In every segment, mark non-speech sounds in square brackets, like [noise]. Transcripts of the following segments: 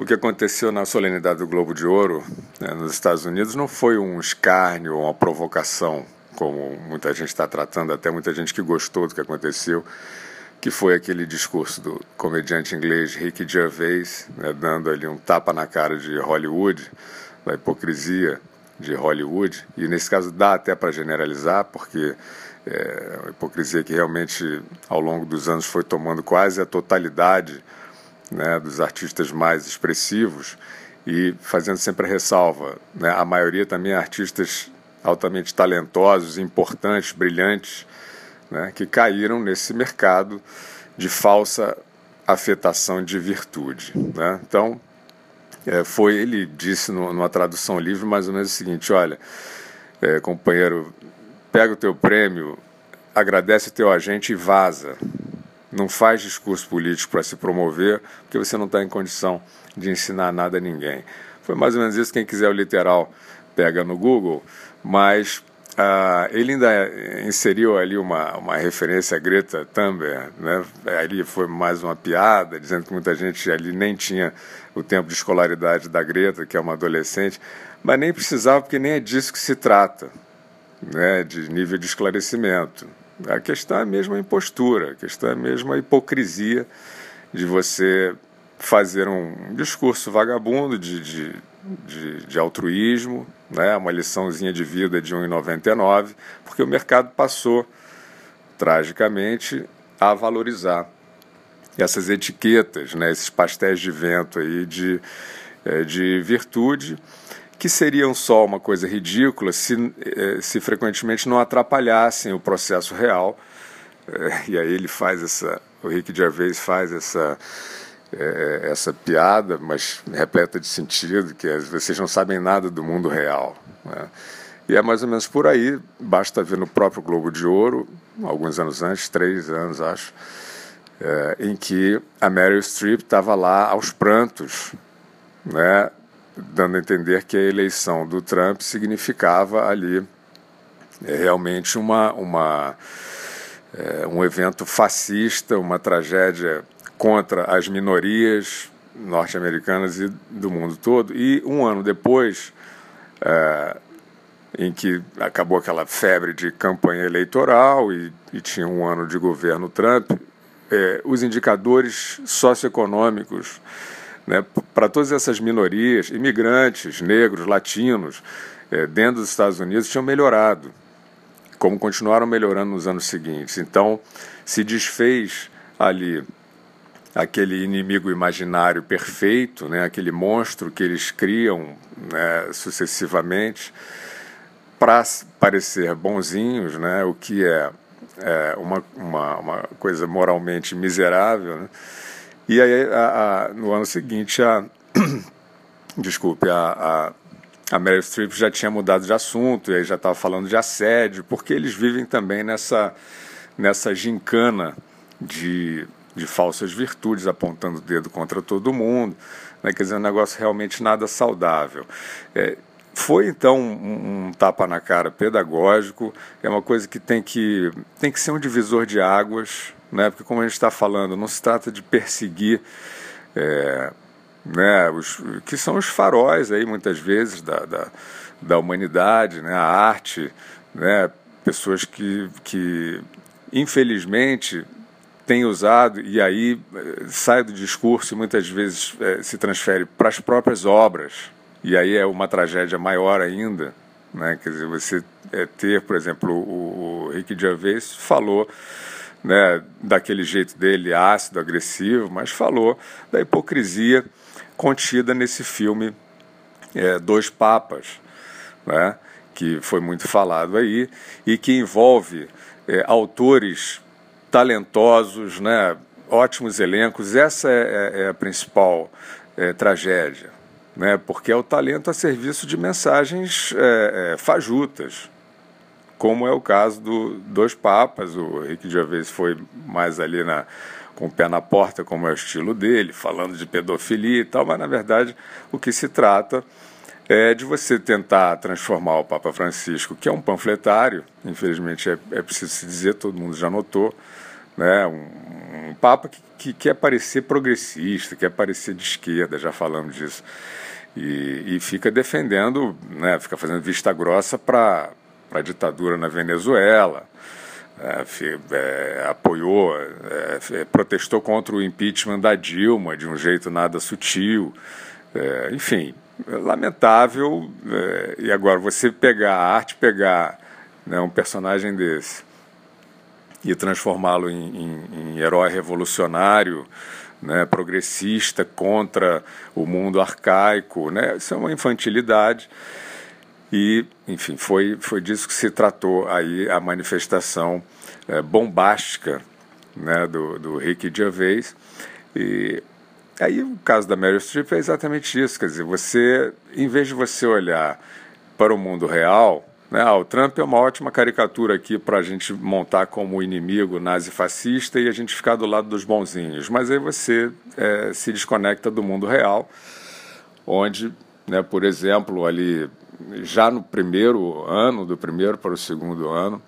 o que aconteceu na solenidade do Globo de Ouro né, nos Estados Unidos não foi um escárnio ou uma provocação, como muita gente está tratando, até muita gente que gostou do que aconteceu, que foi aquele discurso do comediante inglês Ricky Gervais, né, dando ali um tapa na cara de Hollywood, da hipocrisia de Hollywood, e nesse caso dá até para generalizar, porque é uma hipocrisia que realmente ao longo dos anos foi tomando quase a totalidade né, dos artistas mais expressivos e fazendo sempre a ressalva, né, a maioria também é artistas altamente talentosos, importantes, brilhantes, né, que caíram nesse mercado de falsa afetação de virtude. Né? Então, é, foi, ele disse no, numa tradução livre mais ou menos o seguinte: olha, é, companheiro, pega o teu prêmio, agradece o teu agente e vaza. Não faz discurso político para se promover, porque você não está em condição de ensinar nada a ninguém. Foi mais ou menos isso. Quem quiser o literal, pega no Google. Mas ah, ele ainda inseriu ali uma, uma referência a Greta Thunberg, né? ali foi mais uma piada, dizendo que muita gente ali nem tinha o tempo de escolaridade da Greta, que é uma adolescente, mas nem precisava, porque nem é disso que se trata, né? de nível de esclarecimento. A questão é mesmo a impostura, a questão é mesmo a hipocrisia de você fazer um discurso vagabundo de, de, de, de altruísmo, né, uma liçãozinha de vida de 1,99, porque o mercado passou, tragicamente, a valorizar essas etiquetas, né, esses pastéis de vento aí de, eh, de virtude, que seriam só uma coisa ridícula se, eh, se frequentemente não atrapalhassem o processo real. Eh, e aí ele faz essa, o Rick Gervais faz essa é, essa piada, mas repleta de sentido, que é, vocês não sabem nada do mundo real. Né? E é mais ou menos por aí, basta ver no próprio Globo de Ouro, alguns anos antes, três anos acho, em que a Meryl Streep estava lá aos prantos, né, dando a entender que a eleição do Trump significava ali é, realmente uma, uma, é, um evento fascista, uma tragédia contra as minorias norte-americanas e do mundo todo. E um ano depois, é, em que acabou aquela febre de campanha eleitoral e, e tinha um ano de governo Trump, é, os indicadores socioeconômicos né, para todas essas minorias, imigrantes, negros, latinos, é, dentro dos Estados Unidos tinham melhorado, como continuaram melhorando nos anos seguintes. Então, se desfez ali aquele inimigo imaginário perfeito, né, aquele monstro que eles criam né, sucessivamente para parecer bonzinhos, né, o que é, é uma, uma, uma, coisa moralmente miserável. Né? E aí, a, a, no ano seguinte, a, [clears throat] desculpe, a, a, a Meryl Streep já tinha mudado de assunto, e aí já estava falando de assédio, porque eles vivem também nessa, nessa gincana de de falsas virtudes, apontando o dedo contra todo mundo. Né? Quer dizer, um negócio realmente nada saudável. É, foi então um, um, tapa na cara pedagógico, é uma coisa que tem que, tem que ser um divisor de águas, né? porque, como a gente está falando, não se trata de perseguir. É, né, os, que são os faróis aí muitas vezes da, da, da humanidade, né, a arte, né, pessoas que, que infelizmente tem usado, e aí eh, sai do discurso e muitas vezes é, se transfere para as próprias obras, e aí é uma tragédia maior ainda. Né? Quer dizer, você é, ter, por exemplo, o, o Rick Gervais falou né, daquele jeito dele ácido, agressivo, mas falou da hipocrisia contida nesse filme é, Dois Papas, né, que foi muito falado aí, e que envolve é, autores talentosos, né, ótimos elencos. Essa é, é, é a principal é, tragédia, né, porque é o talento a serviço de mensagens é, fajutas, como é o caso do Dois Papas. O Rick Gervais foi mais ali na, com o pé na porta, como é o estilo dele, falando de pedofilia e tal, mas na verdade o que se trata é de você tentar transformar o Papa Francisco, que é um panfletário, infelizmente é, é preciso se dizer, todo mundo já notou, né, um, um Papa que, que quer parecer progressista, quer parecer de esquerda, já falamos disso. E, e fica defendendo, né, fica fazendo vista grossa para a ditadura na Venezuela, é, é, apoiou, é, protestou contra o impeachment da Dilma de um jeito nada sutil. É, enfim, lamentável. É, e agora, você pegar a arte, pegar né, um personagem desse e transformá-lo em, em, em, herói revolucionário, né, progressista contra o mundo arcaico, né, isso é uma infantilidade. E, enfim, foi, foi disso que se tratou aí a manifestação é, bombástica né, do, do Ricky Gervais. E aí o caso da Meryl Streep é exatamente isso, quer dizer, você, em vez de você olhar para o mundo real, né, ah, o Trump é uma ótima caricatura aqui para a gente montar como inimigo nazi-fascista e a gente ficar do lado dos bonzinhos, mas aí você é, se desconecta do mundo real, onde, né, por exemplo, ali já no primeiro ano, do primeiro para o segundo ano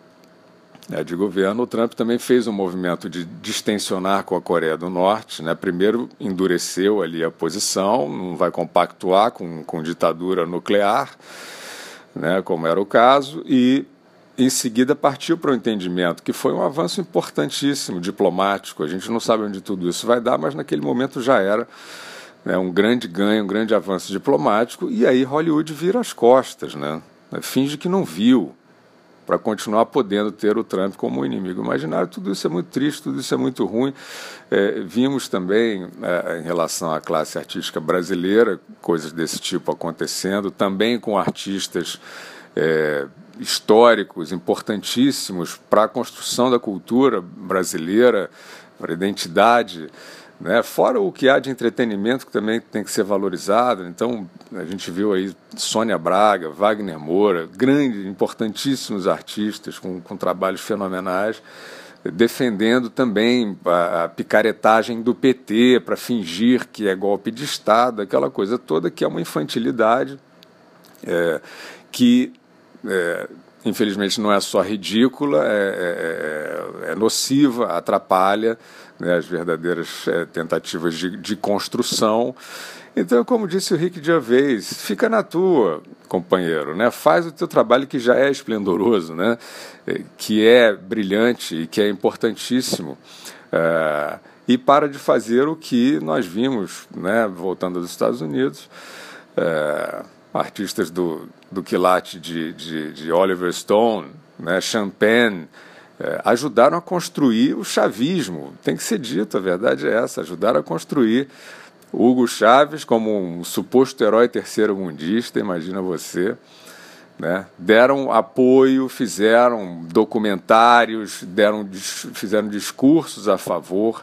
né, de governo, o Trump também fez um movimento de distensionar com a Coreia do Norte. Né? Primeiro endureceu ali a posição, não vai compactuar com, com ditadura nuclear, né, como era o caso, e em seguida partiu para o entendimento, que foi um avanço importantíssimo, diplomático. A gente não sabe onde tudo isso vai dar, mas naquele momento já era né, um grande ganho, um grande avanço diplomático, e aí Hollywood vira as costas, né, finge que não viu, para continuar podendo ter o Trump como inimigo imaginário. Tudo isso é muito triste, tudo isso é muito ruim. É, vimos também, é, em relação à classe artística brasileira, coisas desse tipo acontecendo, também com artistas. É, históricos importantíssimos para a construção da cultura brasileira, para a identidade né? Fora o que há de entretenimento que também tem que ser valorizado. Então, a gente viu aí Sônia Braga, Wagner Moura, grandes, importantíssimos artistas com, com trabalhos fenomenais, defendendo também a, picaretagem do PT para fingir que é golpe de Estado, aquela coisa toda que é uma infantilidade é, que. É, infelizmente não é só ridícula, é, é, é, é nociva, atrapalha né, as verdadeiras é, tentativas de, de, construção. Então, como disse o Rick Gervais, fica na tua, companheiro, né? faz o teu trabalho que já é esplendoroso, né? É, que é brilhante e que é importantíssimo. É, e para de fazer o que nós vimos, né, voltando dos Estados Unidos, é, artistas do, do quilate de, de, de Oliver Stone, né, Champagne, é, ajudaram a construir o chavismo. Tem que ser dito, a verdade é essa: ajudaram a construir Hugo Chaves como um suposto herói terceiro-mundista, imagina você. Né? Deram apoio, fizeram documentários, deram, fizeram discursos a favor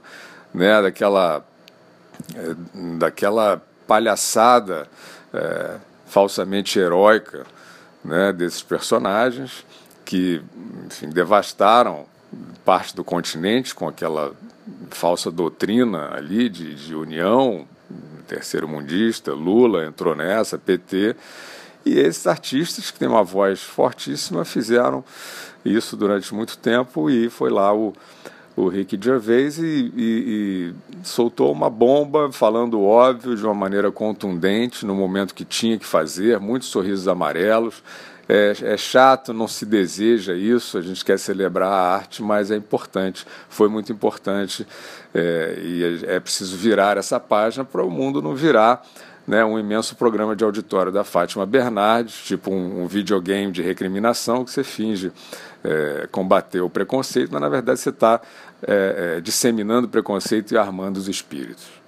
né, daquela, é, daquela palhaçada é, falsamente heróica né, desses personagens que enfim, devastaram parte do continente com aquela falsa doutrina ali de, de união terceiro mundista, Lula entrou nessa, PT, e esses artistas que têm uma voz fortíssima fizeram isso durante muito tempo e foi lá o, o Rick Gervais e, e, e, soltou uma bomba falando óbvio de uma maneira contundente no momento que tinha que fazer, muitos sorrisos amarelos, é, é, chato, não se deseja isso, a gente quer celebrar a arte, mas é importante, foi muito importante é, e é, é preciso virar essa página para o mundo não virar né, um imenso programa de auditório da Fátima Bernardes, tipo um, um videogame de recriminação que você finge é, combater o preconceito, mas na verdade você está é, é, disseminando preconceito e armando os espíritos.